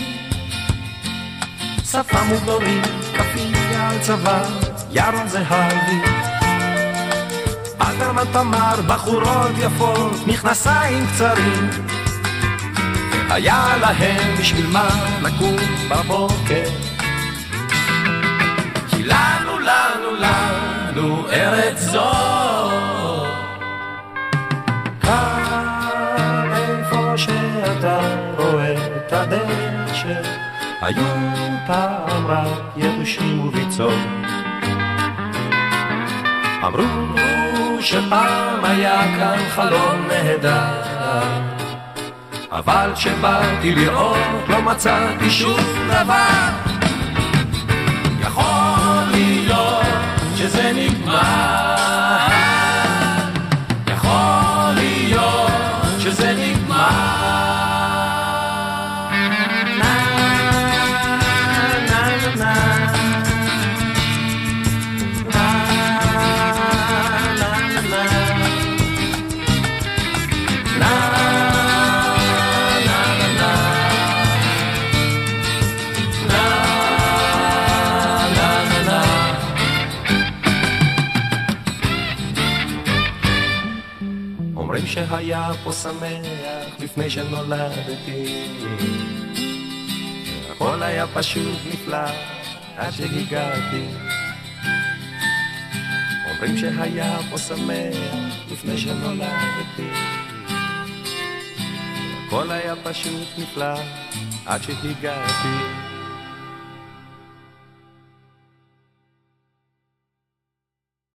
שפה מוגדורית כפייה על צבא ירון זהבי אלתרמן תמר, בחורות יפות, מכנסיים קצרים. היה להם בשביל מה לקום בבוקר. כי לנו, לנו, לנו ארץ זו. כאן איפה שאתה רואה את הדשא, היו פעם רק יתושים וביצות. אמרו שפעם היה כאן חלום נהדר. אבל כשבאתי לראות לא מצאתי שום דבר. יכול להיות שזה נגמר שהיה פה שמח לפני שנולדתי. הכל היה פשוט נפלא עד שהגעתי. אומרים שהיה פה שמח לפני שנולדתי. הכל היה פשוט נפלא עד שהגעתי